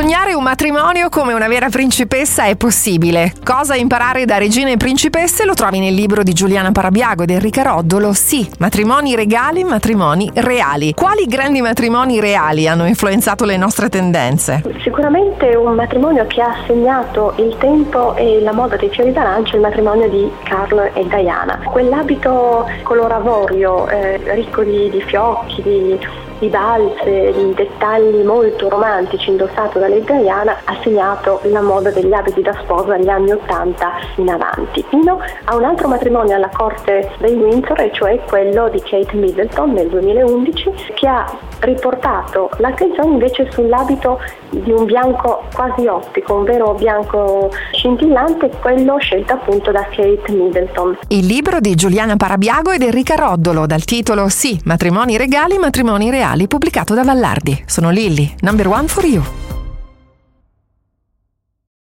Sognare un matrimonio come una vera principessa è possibile. Cosa imparare da regine e principesse lo trovi nel libro di Giuliana Parabiago ed Enrica Roddolo. Sì, matrimoni regali, matrimoni reali. Quali grandi matrimoni reali hanno influenzato le nostre tendenze? Sicuramente un matrimonio che ha segnato il tempo e la moda dei fiori d'arancio è il matrimonio di Carlo e Diana. Quell'abito color avorio, eh, ricco di, di fiocchi, di di balze, di dettagli molto romantici indossato da Lady Diana ha segnato la moda degli abiti da sposa dagli anni 80 in avanti, fino a un altro matrimonio alla corte dei Windsor, e cioè quello di Kate Middleton nel 2011, che ha riportato l'attenzione invece sull'abito di un bianco quasi ottico, un vero bianco scintillante, quello scelto appunto da Kate Middleton. Il libro di Giuliana Parabiago ed Enrica Roddolo dal titolo Sì, matrimoni regali, matrimoni reali, pubblicato da Vallardi. Sono Lilli, number one for you.